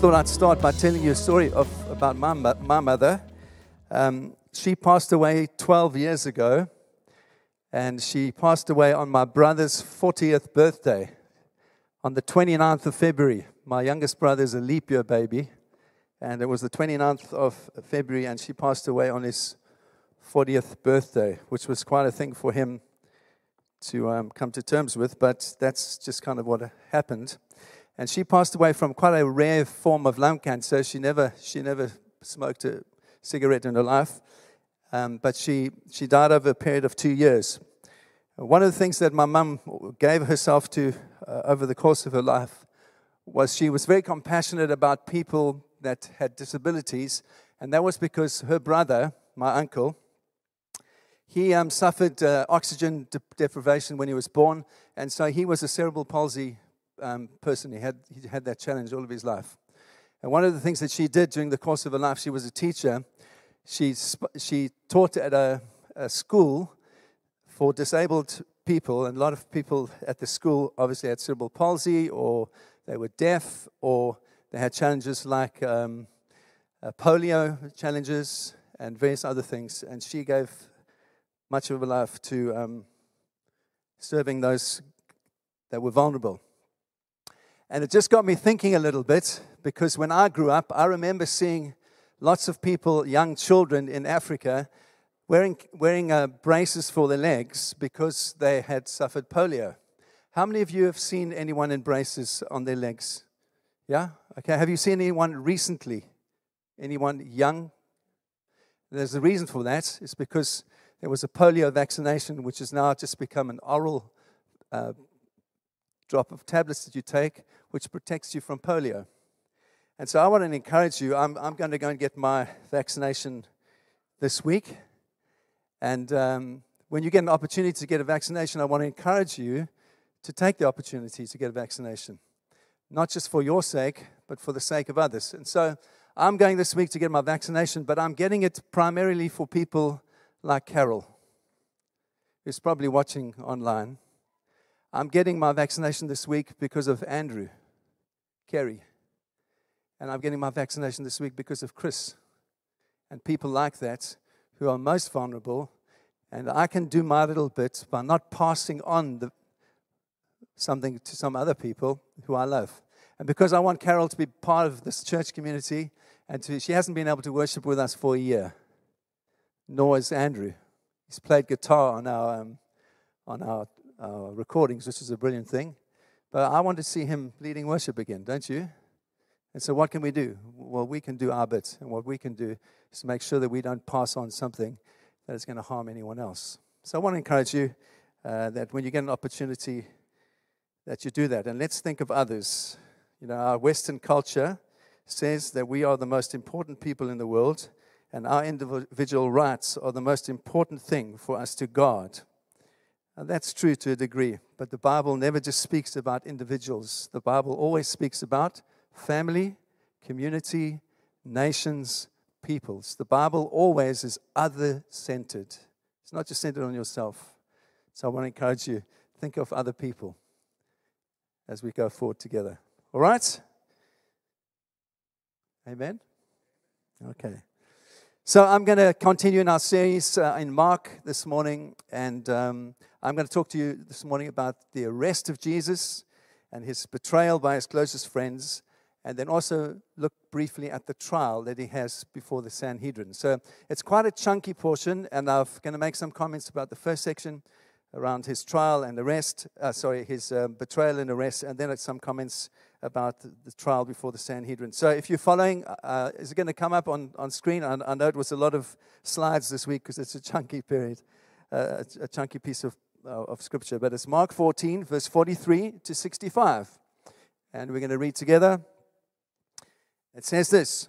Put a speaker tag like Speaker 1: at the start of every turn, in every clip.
Speaker 1: thought I'd start by telling you a story of, about my, my mother. Um, she passed away 12 years ago, and she passed away on my brother's 40th birthday on the 29th of February. My youngest brother is a leap year baby, and it was the 29th of February, and she passed away on his 40th birthday, which was quite a thing for him to um, come to terms with, but that's just kind of what happened. And she passed away from quite a rare form of lung cancer. She never, she never smoked a cigarette in her life, um, but she, she died over a period of two years. One of the things that my mum gave herself to uh, over the course of her life was she was very compassionate about people that had disabilities, and that was because her brother, my uncle, he um, suffered uh, oxygen de- deprivation when he was born, and so he was a cerebral palsy um, person. He had, he had that challenge all of his life. And one of the things that she did during the course of her life, she was a teacher. She, she taught at a, a school for disabled people, and a lot of people at the school obviously had cerebral palsy, or they were deaf, or they had challenges like um, uh, polio challenges and various other things. And she gave much of her life to um, serving those that were vulnerable. And it just got me thinking a little bit because when I grew up, I remember seeing lots of people, young children in Africa, wearing, wearing uh, braces for their legs because they had suffered polio. How many of you have seen anyone in braces on their legs? Yeah? Okay. Have you seen anyone recently? Anyone young? There's a reason for that. It's because there was a polio vaccination, which has now just become an oral uh, drop of tablets that you take, which protects you from polio. And so I want to encourage you. I'm, I'm going to go and get my vaccination this week. And um, when you get an opportunity to get a vaccination, I want to encourage you to take the opportunity to get a vaccination, not just for your sake, but for the sake of others. And so I'm going this week to get my vaccination, but I'm getting it primarily for people like Carol, who's probably watching online. I'm getting my vaccination this week because of Andrew, Kerry. And I'm getting my vaccination this week because of Chris and people like that who are most vulnerable. And I can do my little bit by not passing on the, something to some other people who I love. And because I want Carol to be part of this church community, and to, she hasn't been able to worship with us for a year, nor is Andrew. He's played guitar on our, um, on our uh, recordings, which is a brilliant thing. But I want to see him leading worship again, don't you? And so, what can we do? Well, we can do our bit. And what we can do is make sure that we don't pass on something that is going to harm anyone else. So, I want to encourage you uh, that when you get an opportunity, that you do that. And let's think of others. You know, our Western culture says that we are the most important people in the world, and our individual rights are the most important thing for us to guard. And that's true to a degree, but the Bible never just speaks about individuals. The Bible always speaks about family, community, nations, peoples. The Bible always is other centered. It's not just centered on yourself. So I want to encourage you think of other people as we go forward together. All right? Amen. Okay. So I'm going to continue in our series uh, in Mark this morning, and um, I'm going to talk to you this morning about the arrest of Jesus and his betrayal by his closest friends, and then also look briefly at the trial that he has before the Sanhedrin. So it's quite a chunky portion, and I'm going to make some comments about the first section around his trial and arrest, uh, sorry, his uh, betrayal and arrest, and then some comments about the trial before the Sanhedrin. So if you're following, uh, is it going to come up on, on screen? I, I know it was a lot of slides this week because it's a chunky period, uh, a, a, chunky piece of, uh, of scripture. But it's Mark 14, verse 43 to 65. And we're going to read together. It says this.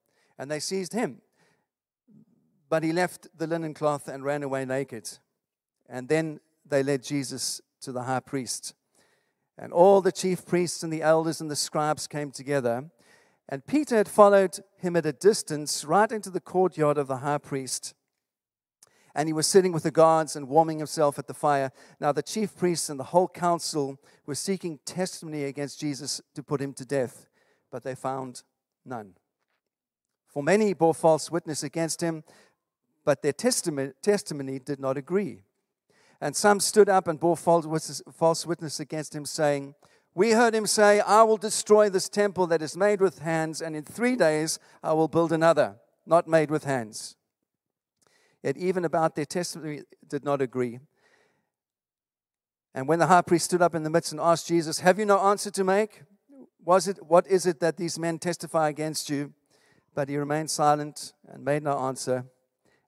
Speaker 1: And they seized him. But he left the linen cloth and ran away naked. And then they led Jesus to the high priest. And all the chief priests and the elders and the scribes came together. And Peter had followed him at a distance right into the courtyard of the high priest. And he was sitting with the guards and warming himself at the fire. Now, the chief priests and the whole council were seeking testimony against Jesus to put him to death, but they found none. For many bore false witness against him, but their testimony, did not agree. And some stood up and bore false witness, false witness against him, saying, we heard him say, I will destroy this temple that is made with hands, and in three days I will build another, not made with hands. Yet even about their testimony did not agree. And when the high priest stood up in the midst and asked Jesus, Have you no answer to make? Was it, what is it that these men testify against you? But he remained silent and made no answer.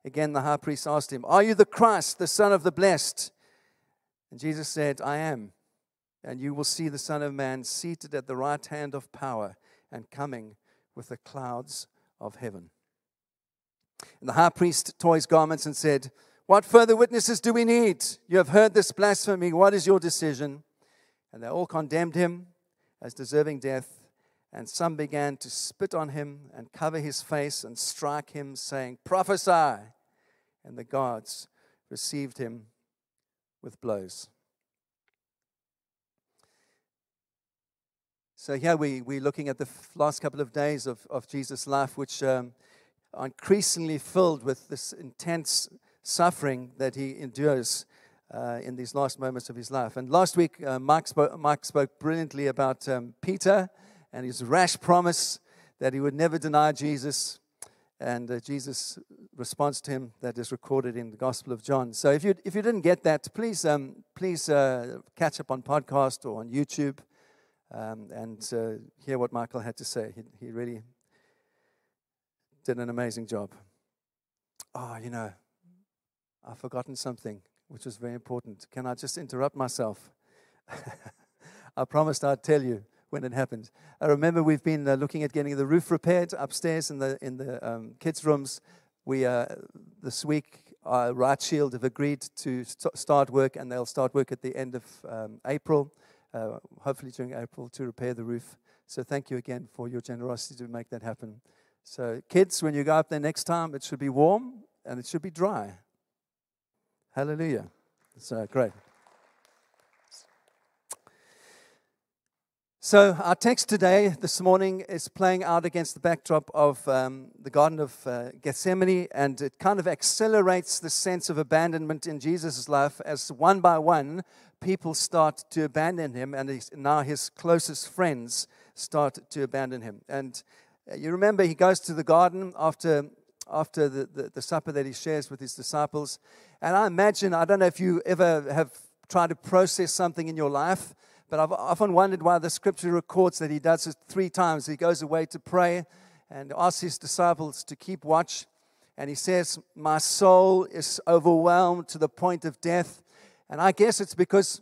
Speaker 1: Again, the high priest asked him, Are you the Christ, the Son of the Blessed? And Jesus said, I am and you will see the Son of Man seated at the right hand of power and coming with the clouds of heaven. And the high priest tore his garments and said, What further witnesses do we need? You have heard this blasphemy. What is your decision? And they all condemned him as deserving death. And some began to spit on him and cover his face and strike him, saying, Prophesy. And the guards received him with blows. So here we, we're looking at the last couple of days of, of Jesus' life, which um, are increasingly filled with this intense suffering that he endures uh, in these last moments of his life. And last week, uh, Mike, spoke, Mike spoke brilliantly about um, Peter and his rash promise that he would never deny Jesus. And uh, Jesus' response to him that is recorded in the Gospel of John. So if you, if you didn't get that, please, um, please uh, catch up on podcast or on YouTube um, and uh, hear what Michael had to say. He, he really did an amazing job. Oh, you know, I've forgotten something which was very important. Can I just interrupt myself? I promised I'd tell you when it happened. I remember we've been uh, looking at getting the roof repaired upstairs in the in the um, kids' rooms. We uh, this week, uh, Right Shield have agreed to st- start work, and they'll start work at the end of um, April uh, hopefully during April, to repair the roof. So thank you again for your generosity to make that happen. So, kids, when you go up there next time, it should be warm and it should be dry. Hallelujah. So great. So, our text today, this morning, is playing out against the backdrop of um, the Garden of uh, Gethsemane, and it kind of accelerates the sense of abandonment in Jesus' life as one by one people start to abandon him, and now his closest friends start to abandon him. And uh, you remember he goes to the garden after, after the, the, the supper that he shares with his disciples. And I imagine, I don't know if you ever have tried to process something in your life, but I've often wondered why the scripture records that he does it three times. He goes away to pray and asks his disciples to keep watch. And he says, My soul is overwhelmed to the point of death. And I guess it's because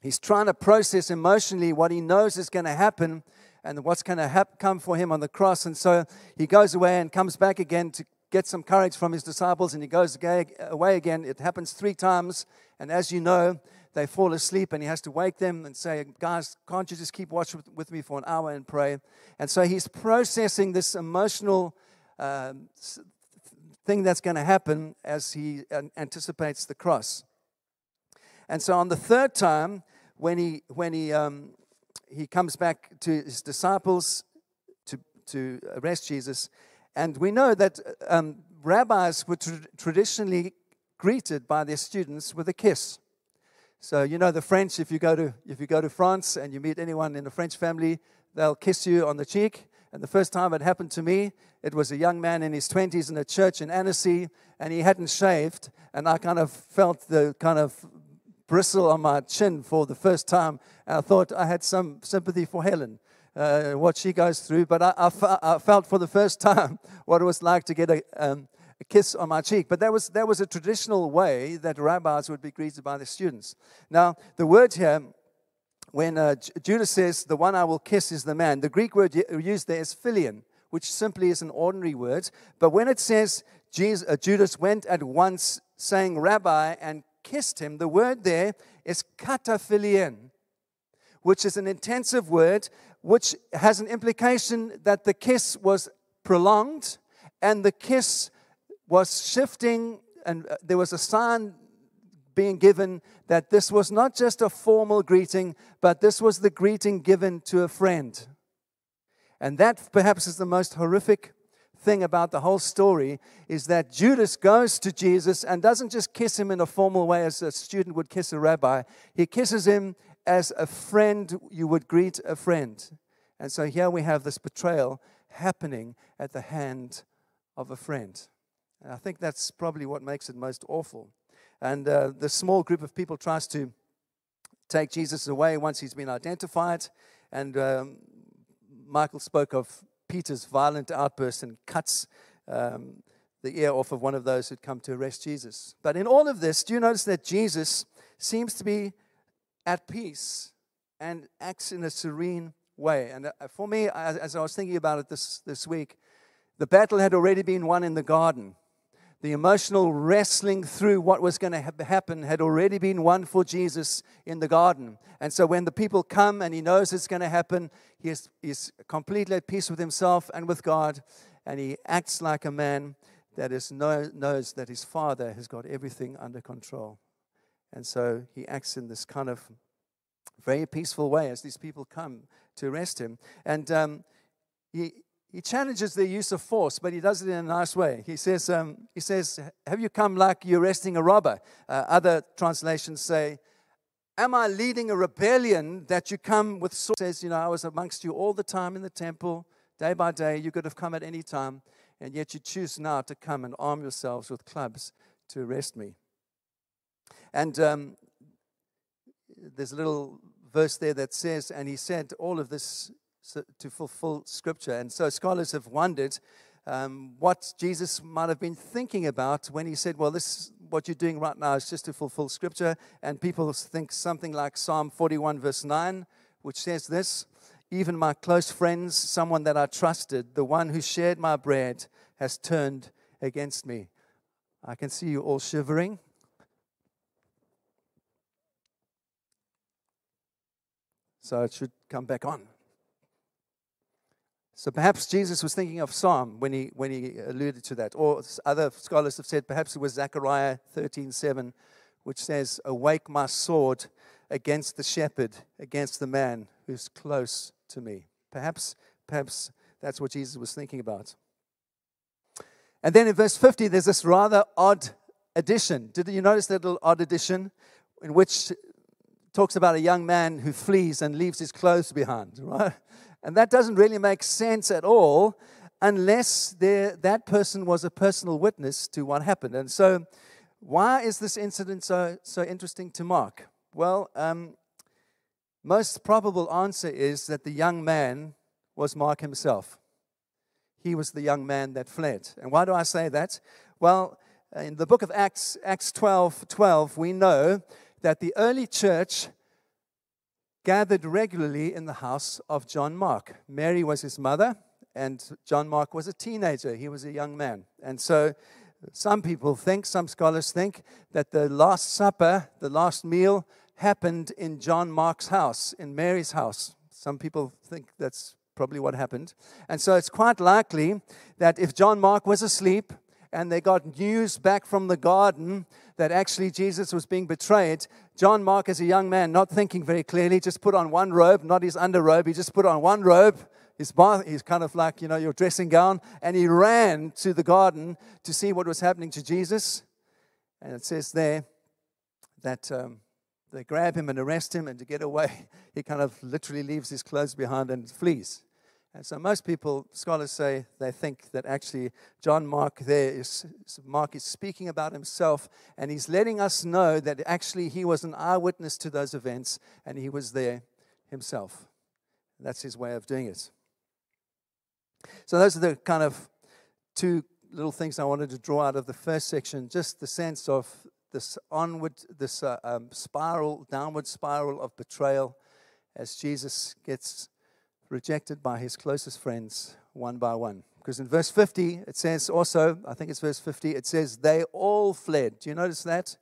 Speaker 1: he's trying to process emotionally what he knows is going to happen and what's going to hap- come for him on the cross. And so he goes away and comes back again to get some courage from his disciples, and he goes away again. It happens three times. And as you know, they fall asleep, and he has to wake them and say, Guys, can't you just keep watch with, me for an hour and pray? And so he's processing this emotional. Uh, thing that's going to happen as he anticipates the cross. And so on the third time, when he, when he, um, he comes back to his disciples to, to arrest Jesus, and we know that um, rabbis were tra- traditionally greeted by their students with a kiss. So you know the French. If you go to if you go to France and you meet anyone in a French family, they'll kiss you on the cheek, And the first time it happened to me, it was a young man in his 20s in a church in Annecy, and he hadn't shaved. And I kind of felt the kind of bristle on my chin for the first time. And I thought I had some sympathy for Helen, uh, what she goes through. But I, I, felt for the first time what it was like to get a, um, a kiss on my cheek. But that was, that was a traditional way that rabbis would be greeted by the students. Now, the word here, when uh, Judas says, The one I will kiss is the man, the Greek word used there is philion, which simply is an ordinary word. But when it says Jesus, uh, Judas went at once saying, Rabbi, and kissed him, the word there is kataphilion, which is an intensive word which has an implication that the kiss was prolonged and the kiss was shifting, and uh, there was a sign being given that this was not just a formal greeting, but this was the greeting given to a friend. And that perhaps is the most horrific thing about the whole story is that Judas goes to Jesus and doesn't just kiss him in a formal way as a student would kiss a rabbi. He kisses him as a friend you would greet a friend. And so here we have this betrayal happening at the hand of a friend. And I think that's probably what makes it most awful. And uh, the small group of people tries to take Jesus away once he's been identified. And um, Michael spoke of Peter's violent outburst and cuts um, the ear off of one of those who'd come to arrest Jesus. But in all of this, do you notice that Jesus seems to be at peace and acts in a serene way? And uh, for me, as I was thinking about it this, this week, the battle had already been won in the garden the emotional wrestling through what was going to ha- happen had already been won for Jesus in the garden. And so when the people come and he knows it's going to happen, he is, he's completely at peace with himself and with God, and he acts like a man that is know, knows that his father has got everything under control. And so he acts in this kind of very peaceful way as these people come to arrest him. And um, he, he challenges their use of force, but he does it in a nice way. He says, um, he says Have you come like you're arresting a robber? Uh, other translations say, Am I leading a rebellion that you come with swords? Says, You know, I was amongst you all the time in the temple, day by day. You could have come at any time, and yet you choose now to come and arm yourselves with clubs to arrest me. And um, there's a little verse there that says, And he said all of this to fulfill Scripture. And so scholars have wondered um, what Jesus might have been thinking about when he said, Well, this what you're doing right now is just to fulfill Scripture. And people think something like Psalm 41, verse 9, which says this Even my close friends, someone that I trusted, the one who shared my bread, has turned against me. I can see you all shivering. So it should come back on. So perhaps Jesus was thinking of Psalm when he, when he alluded to that. Or other scholars have said perhaps it was Zechariah 13:7, which says, Awake my sword against the shepherd, against the man who's close to me. Perhaps, perhaps that's what Jesus was thinking about. And then in verse 50, there's this rather odd addition. Did you notice that little odd addition in which talks about a young man who flees and leaves his clothes behind, right? And that doesn't really make sense at all unless that person was a personal witness to what happened. And so, why is this incident so, so interesting to Mark? Well, um, most probable answer is that the young man was Mark himself. He was the young man that fled. And why do I say that? Well, in the book of Acts, Acts 12 12, we know that the early church gathered regularly in the house of John Mark. Mary was his mother, and John Mark was a teenager. He was a young man. And so some people think, some scholars think, that the Last Supper, the last meal, happened in John Mark's house, in Mary's house. Some people think that's probably what happened. And so it's quite likely that if John Mark was asleep and they got news back from the garden that actually Jesus was being betrayed, John Mark, as a young man, not thinking very clearly, just put on one robe, not his underrobe. He just put on one robe, his bath, he's kind of like, you know, your dressing gown, and he ran to the garden to see what was happening to Jesus. And it says there that um, they grab him and arrest him, and to get away, he kind of literally leaves his clothes behind and flees. And so most people, scholars say, they think that actually John Mark there is Mark is speaking about himself and he's letting us know that actually he was an eyewitness to those events and he was there himself. That's his way of doing it. So those are the kind of two little things I wanted to draw out of the first section, just the sense of this onward, this uh, um, spiral, downward spiral of betrayal as Jesus gets rejected by his closest friends one by one. Because in verse 50, it says also, I think it's verse 50, it says, they all fled. Do you notice that?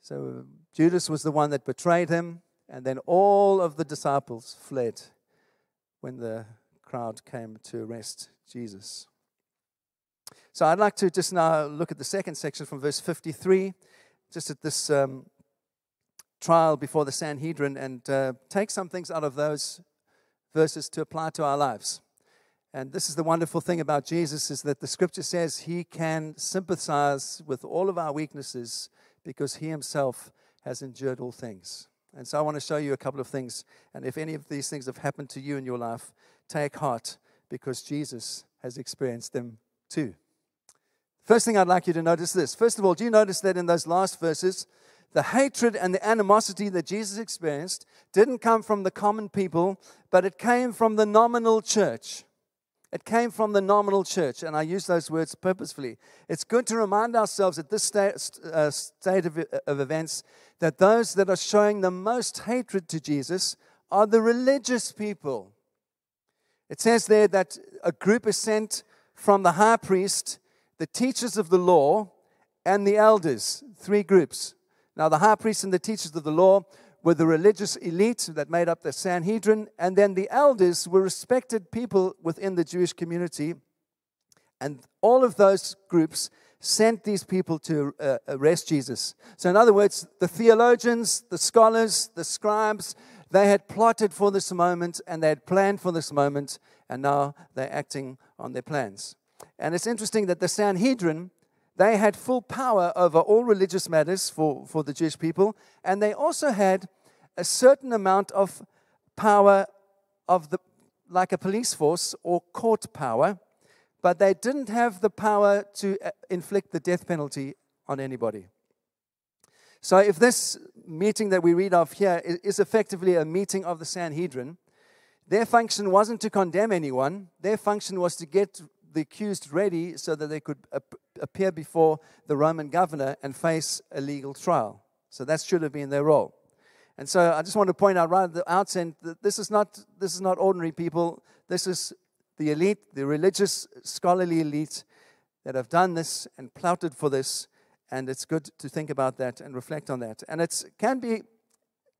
Speaker 1: So Judas was the one that betrayed him, and then all of the disciples fled when the crowd came to arrest Jesus. So I'd like to just now look at the second section from verse 53, just at this um, trial before the Sanhedrin, and uh, take some things out of those verses to apply to our lives. And this is the wonderful thing about Jesus is that the scripture says he can sympathize with all of our weaknesses because he himself has endured all things. And so I want to show you a couple of things. And if any of these things have happened to you in your life, take heart because Jesus has experienced them too. First thing I'd like you to notice this. First of all, do you notice that in those last verses, the hatred and the animosity that Jesus experienced didn't come from the common people, but it came from the nominal church. It came from the nominal church, and I use those words purposefully. It's good to remind ourselves at this state, uh, state of events that those that are showing the most hatred to Jesus are the religious people. It says there that a group is sent from the high priest, the teachers of the law, and the elders. Three groups. Now, the high priests and the teachers of the law were the religious elite that made up the Sanhedrin, and then the elders were respected people within the Jewish community. And all of those groups sent these people to uh, arrest Jesus. So, in other words, the theologians, the scholars, the scribes, they had plotted for this moment and they had planned for this moment, and now they're acting on their plans. And it's interesting that the Sanhedrin they had full power over all religious matters for, for the Jewish people, and they also had a certain amount of power of the like a police force or court power, but they didn't have the power to uh, inflict the death penalty on anybody. So if this meeting that we read of here is effectively a meeting of the Sanhedrin, their function wasn't to condemn anyone, their function was to get the accused ready so that they could appear before the Roman governor and face a legal trial. So that should have been their role. And so I just want to point out right at the outset that this is not, this is not ordinary people. This is the elite, the religious, scholarly elite that have done this and plotted for this. And it's good to think about that and reflect on that. And it can be,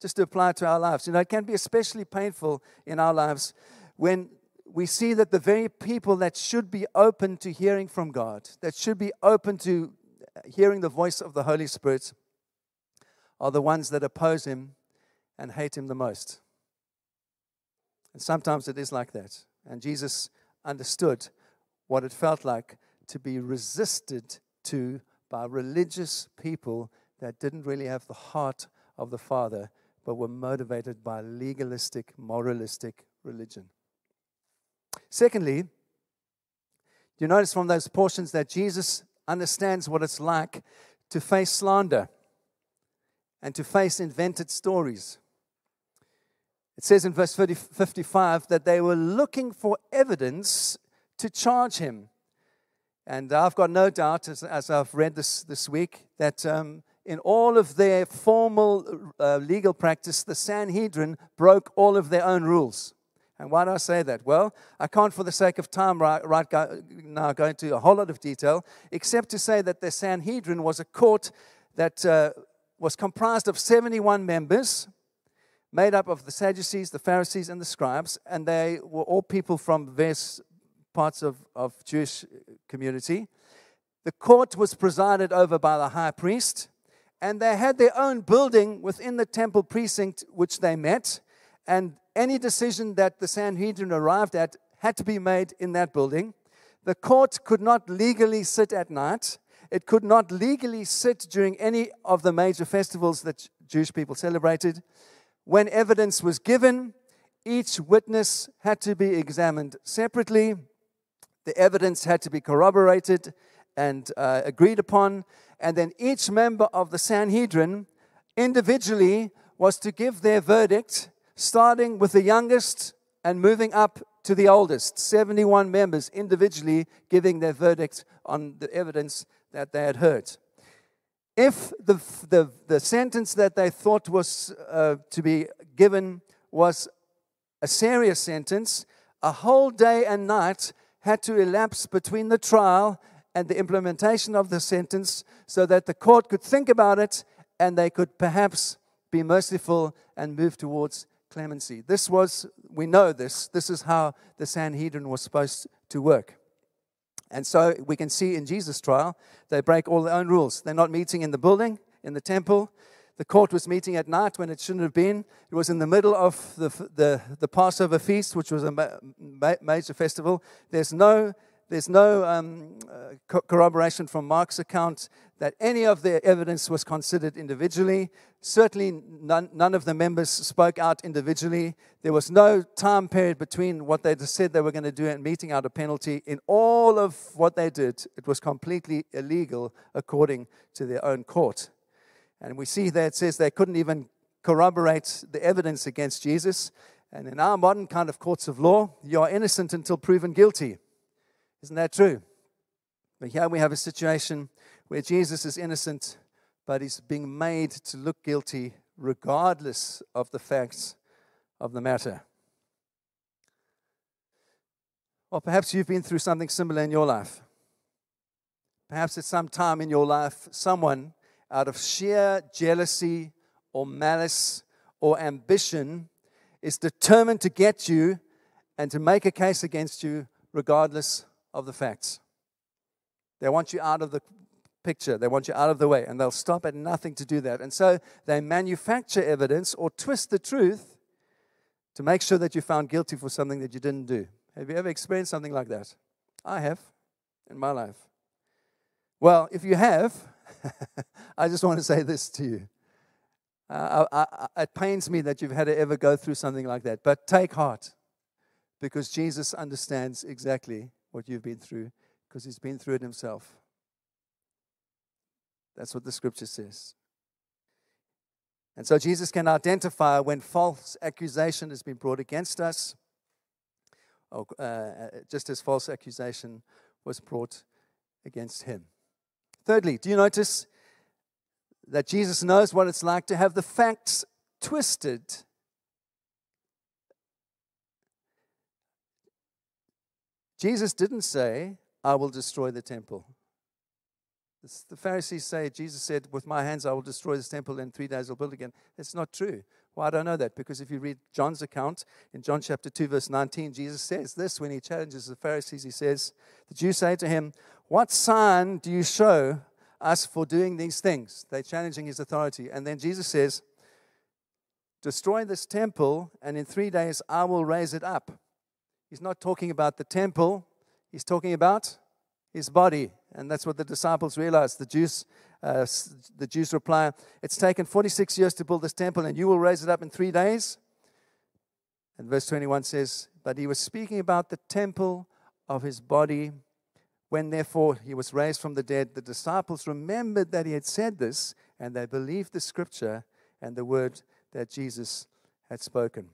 Speaker 1: just to apply to our lives, you know, it can be especially painful in our lives when we see that the very people that should be open to hearing from God, that should be open to hearing the voice of the Holy Spirit, are the ones that oppose Him and hate Him the most. And sometimes it is like that. And Jesus understood what it felt like to be resisted to by religious people that didn't really have the heart of the Father, but were motivated by legalistic, moralistic religion. Secondly, you notice from those portions that Jesus understands what it's like to face slander and to face invented stories. It says in verse 50, 55 that they were looking for evidence to charge him. And I've got no doubt, as, as I've read this this week, that um, in all of their formal uh, legal practice, the Sanhedrin broke all of their own rules. And why do I say that? Well, I can't, for the sake of time, right, right go, now go into a whole lot of detail, except to say that the Sanhedrin was a court that uh, was comprised of 71 members, made up of the Sadducees, the Pharisees, and the scribes, and they were all people from various parts of, of Jewish community. The court was presided over by the high priest, and they had their own building within the temple precinct which they met. And any decision that the Sanhedrin arrived at had to be made in that building. The court could not legally sit at night. It could not legally sit during any of the major festivals that Jewish people celebrated. When evidence was given, each witness had to be examined separately. The evidence had to be corroborated and uh, agreed upon. And then each member of the Sanhedrin individually was to give their verdict, starting with the youngest and moving up to the oldest. 71 members individually giving their verdict on the evidence that they had heard. If the, the, the sentence that they thought was uh, to be given was a serious sentence, a whole day and night had to elapse between the trial and the implementation of the sentence so that the court could think about it and they could perhaps be merciful and move towards clemency. This was, we know this, this is how the Sanhedrin was supposed to work. And so we can see in Jesus' trial, they break all their own rules. They're not meeting in the building, in the temple. The court was meeting at night when it shouldn't have been. It was in the middle of the, the, the Passover feast, which was a ma- major festival. There's no there's no um, uh, corroboration from Mark's account that any of the evidence was considered individually. Certainly, none, none of the members spoke out individually. There was no time period between what they said they were going to do and meting out a penalty. In all of what they did, it was completely illegal according to their own court. And we see that it says they couldn't even corroborate the evidence against Jesus. And in our modern kind of courts of law, you are innocent until proven guilty. Isn't that true? But here we have a situation where Jesus is innocent, but he's being made to look guilty regardless of the facts of the matter. Or perhaps you've been through something similar in your life. Perhaps at some time in your life, someone, out of sheer jealousy or malice or ambition, is determined to get you and to make a case against you regardless of the facts. They want you out of the picture, they want you out of the way, and they'll stop at nothing to do that. And so they manufacture evidence or twist the truth to make sure that you're found guilty for something that you didn't do. Have you ever experienced something like that? I have in my life. Well, if you have, I just want to say this to you. Uh, I, I, it pains me that you've had to ever go through something like that, but take heart because Jesus understands exactly what you've been through because he's been through it himself. That's what the scripture says. And so Jesus can identify when false accusation has been brought against us, or, uh, uh, just as false accusation was brought against him. Thirdly, do you notice that Jesus knows what it's like to have the facts twisted Jesus didn't say, I will destroy the temple. The Pharisees say, Jesus said, With my hands I will destroy this temple, and in three days I'll build again. It's not true. Why I do I know that? Because if you read John's account in John chapter 2, verse 19, Jesus says this when he challenges the Pharisees. He says, The Jews say to him, What sign do you show us for doing these things? They're challenging his authority. And then Jesus says, Destroy this temple, and in three days I will raise it up. He's not talking about the temple, he's talking about his body. And that's what the disciples realized. The Jews, uh, the Jews reply, It's taken 46 years to build this temple, and you will raise it up in three days. And verse 21 says, But he was speaking about the temple of his body. When therefore he was raised from the dead, the disciples remembered that he had said this, and they believed the scripture and the word that Jesus had spoken.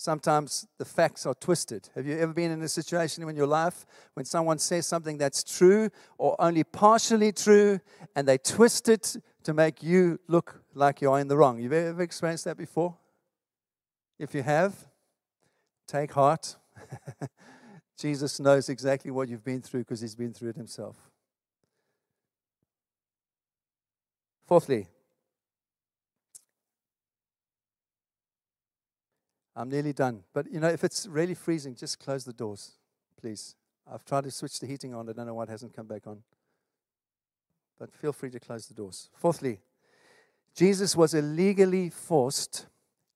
Speaker 1: Sometimes the facts are twisted. Have you ever been in a situation in your life when someone says something that's true or only partially true and they twist it to make you look like you are in the wrong? You've ever experienced that before? If you have, take heart. Jesus knows exactly what you've been through because he's been through it himself. Fourthly, I'm nearly done. But you know, if it's really freezing, just close the doors, please. I've tried to switch the heating on. I don't know why it hasn't come back on. But feel free to close the doors. Fourthly, Jesus was illegally forced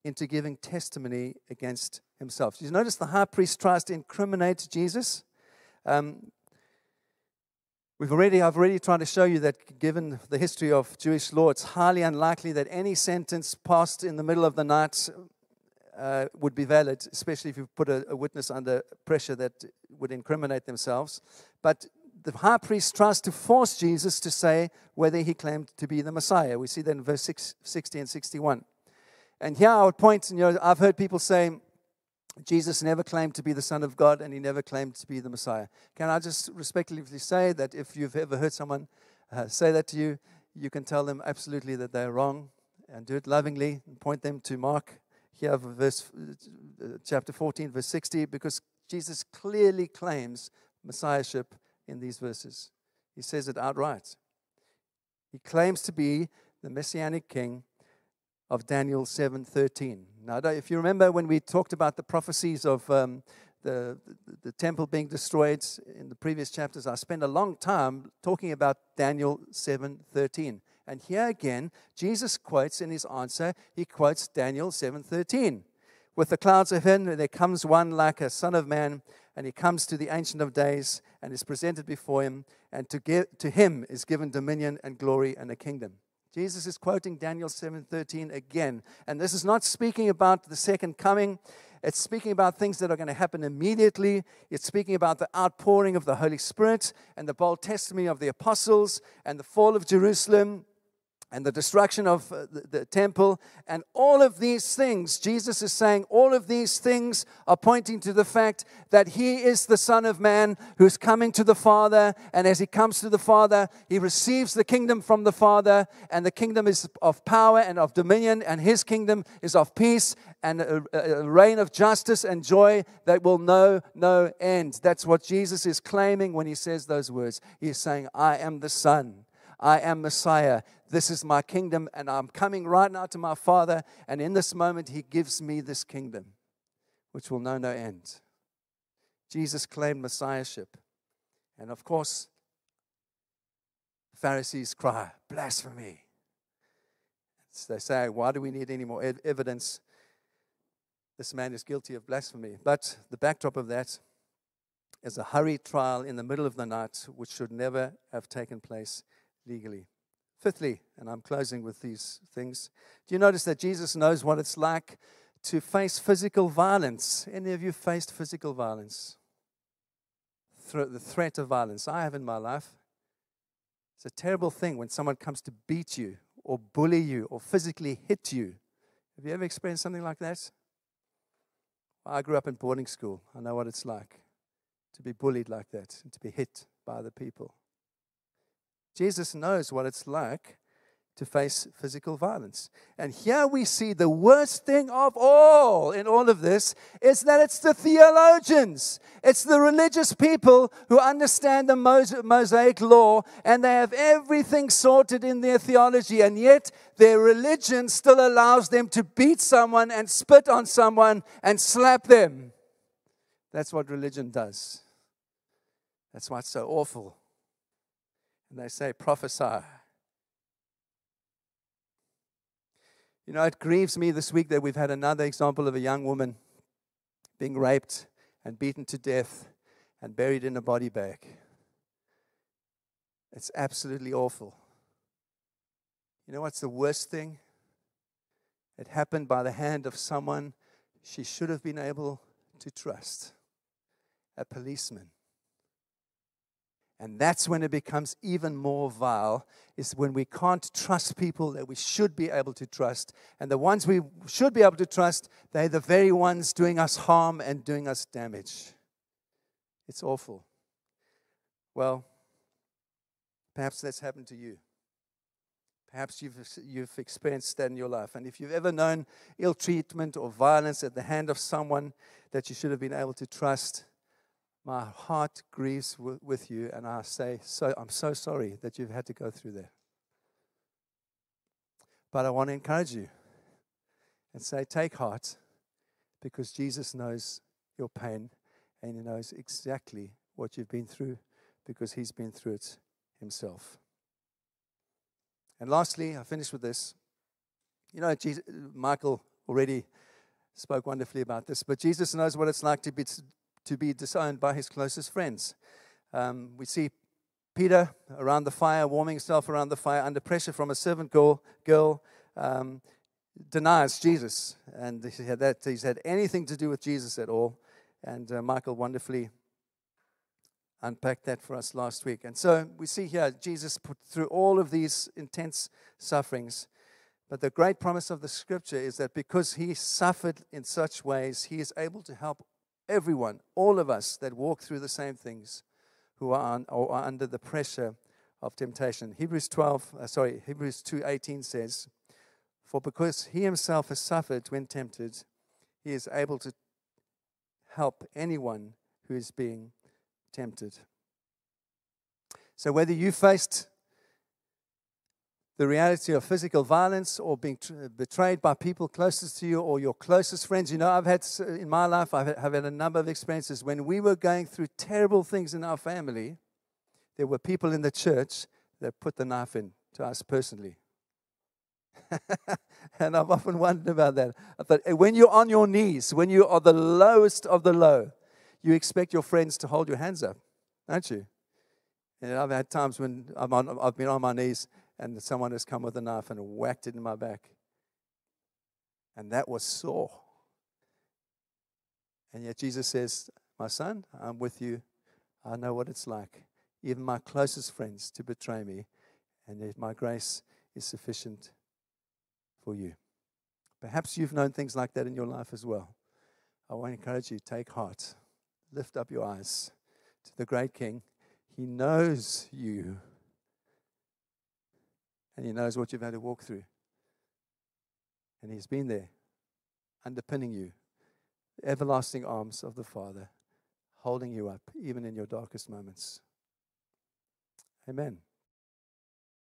Speaker 1: into giving testimony against himself. You notice the high priest tries to incriminate Jesus. Um, We've already, I've already tried to show you that given the history of Jewish law, it's highly unlikely that any sentence passed in the middle of the night uh, would be valid, especially if you put a, a witness under pressure that would incriminate themselves. But the high priest tries to force Jesus to say whether he claimed to be the Messiah. We see that in verse 6, 60 and 61. And here I would point, you know, I've heard people say Jesus never claimed to be the Son of God and he never claimed to be the Messiah. Can I just respectfully say that if you've ever heard someone uh, say that to you, you can tell them absolutely that they're wrong and do it lovingly and point them to Mark here, verse, uh, chapter 14, verse 60, because Jesus clearly claims messiahship in these verses. He says it outright. He claims to be the messianic king of Daniel 7:13. Now, if you remember when we talked about the prophecies of um, the, the, the temple being destroyed in the previous chapters, I spent a long time talking about Daniel 7:13. And here again, Jesus quotes in his answer, he quotes Daniel 7:13. With the clouds of heaven, there comes one like a son of man, and he comes to the Ancient of Days and is presented before him, and to, give, to him is given dominion and glory and a kingdom. Jesus is quoting Daniel 7:13 again, and this is not speaking about the second coming. It's speaking about things that are going to happen immediately. It's speaking about the outpouring of the Holy Spirit and the bold testimony of the apostles and the fall of Jerusalem and the destruction of uh, the, the, temple, and all of these things, Jesus is saying, all of these things are pointing to the fact that He is the Son of Man who's coming to the Father, and as He comes to the Father, He receives the kingdom from the Father, and the kingdom is of power and of dominion, and His kingdom is of peace and a, a reign of justice and joy that will know no end. That's what Jesus is claiming when He says those words. He's saying, I am the Son. I am Messiah. This is my kingdom, and I'm coming right now to my Father. And in this moment, He gives me this kingdom, which will know no end. Jesus claimed Messiahship. And of course, Pharisees cry, blasphemy. So they say, Why do we need any more evidence? This man is guilty of blasphemy. But the backdrop of that is a hurried trial in the middle of the night, which should never have taken place legally. Fifthly, and I'm closing with these things, do you notice that Jesus knows what it's like to face physical violence? Any of you faced physical violence? the threat of violence. I have in my life. It's a terrible thing when someone comes to beat you or bully you or physically hit you. Have you ever experienced something like that? I grew up in boarding school. I know what it's like to be bullied like that and to be hit by other people. Jesus knows what it's like to face physical violence. And here we see the worst thing of all in all of this is that it's the theologians, it's the religious people who understand the Mosaic law and they have everything sorted in their theology, and yet their religion still allows them to beat someone and spit on someone and slap them. That's what religion does. That's why it's so awful and they say, prophesy. You know, it grieves me this week that we've had another example of a young woman being raped and beaten to death and buried in a body bag. It's absolutely awful. You know what's the worst thing? It happened by the hand of someone she should have been able to trust a policeman. And that's when it becomes even more vile, is when we can't trust people that we should be able to trust. And the ones we should be able to trust, they're the very ones doing us harm and doing us damage. It's awful. Well, perhaps that's happened to you. Perhaps you've, you've experienced that in your life. And if you've ever known ill treatment or violence at the hand of someone that you should have been able to trust, my heart grieves w- with you, and I say, so, I'm so sorry that you've had to go through that. But I want to encourage you and say, take heart, because Jesus knows your pain and He knows exactly what you've been through because He's been through it Himself. And lastly, I finish with this. You know, Jesus, Michael already spoke wonderfully about this, but Jesus knows what it's like to be to be disowned by his closest friends. Um, we see Peter around the fire, warming himself around the fire under pressure from a servant girl, girl um, denies Jesus. And he had that, he's had anything to do with Jesus at all. And uh, Michael wonderfully unpacked that for us last week. And so we see here Jesus put through all of these intense sufferings. But the great promise of the scripture is that because he suffered in such ways, he is able to help everyone, all of us that walk through the same things who are, on, are under the pressure of temptation. Hebrews 12, uh, sorry, Hebrews 2:18 says, "For because he himself has suffered when tempted, he is able to help anyone who is being tempted." So whether you faced the reality of physical violence or being uh, betrayed by people closest to you or your closest friends. You know, I've had in my life, I've had, I've had a number of experiences when we were going through terrible things in our family. There were people in the church that put the knife in to us personally. and I've often wondered about that. But when you're on your knees, when you are the lowest of the low, you expect your friends to hold your hands up, don't you? And I've had times when on, I've been on my knees and someone has come with a knife and whacked it in my back. And that was sore. And yet Jesus says, My son, I'm with you. I know what it's like, even my closest friends, to betray me. And yet my grace is sufficient for you. Perhaps you've known things like that in your life as well. I want to encourage you take heart, lift up your eyes to the great King. He knows you and He knows what you've had to walk through. And He's been there, underpinning you, the everlasting arms of the Father, holding you up, even in your darkest moments. Amen.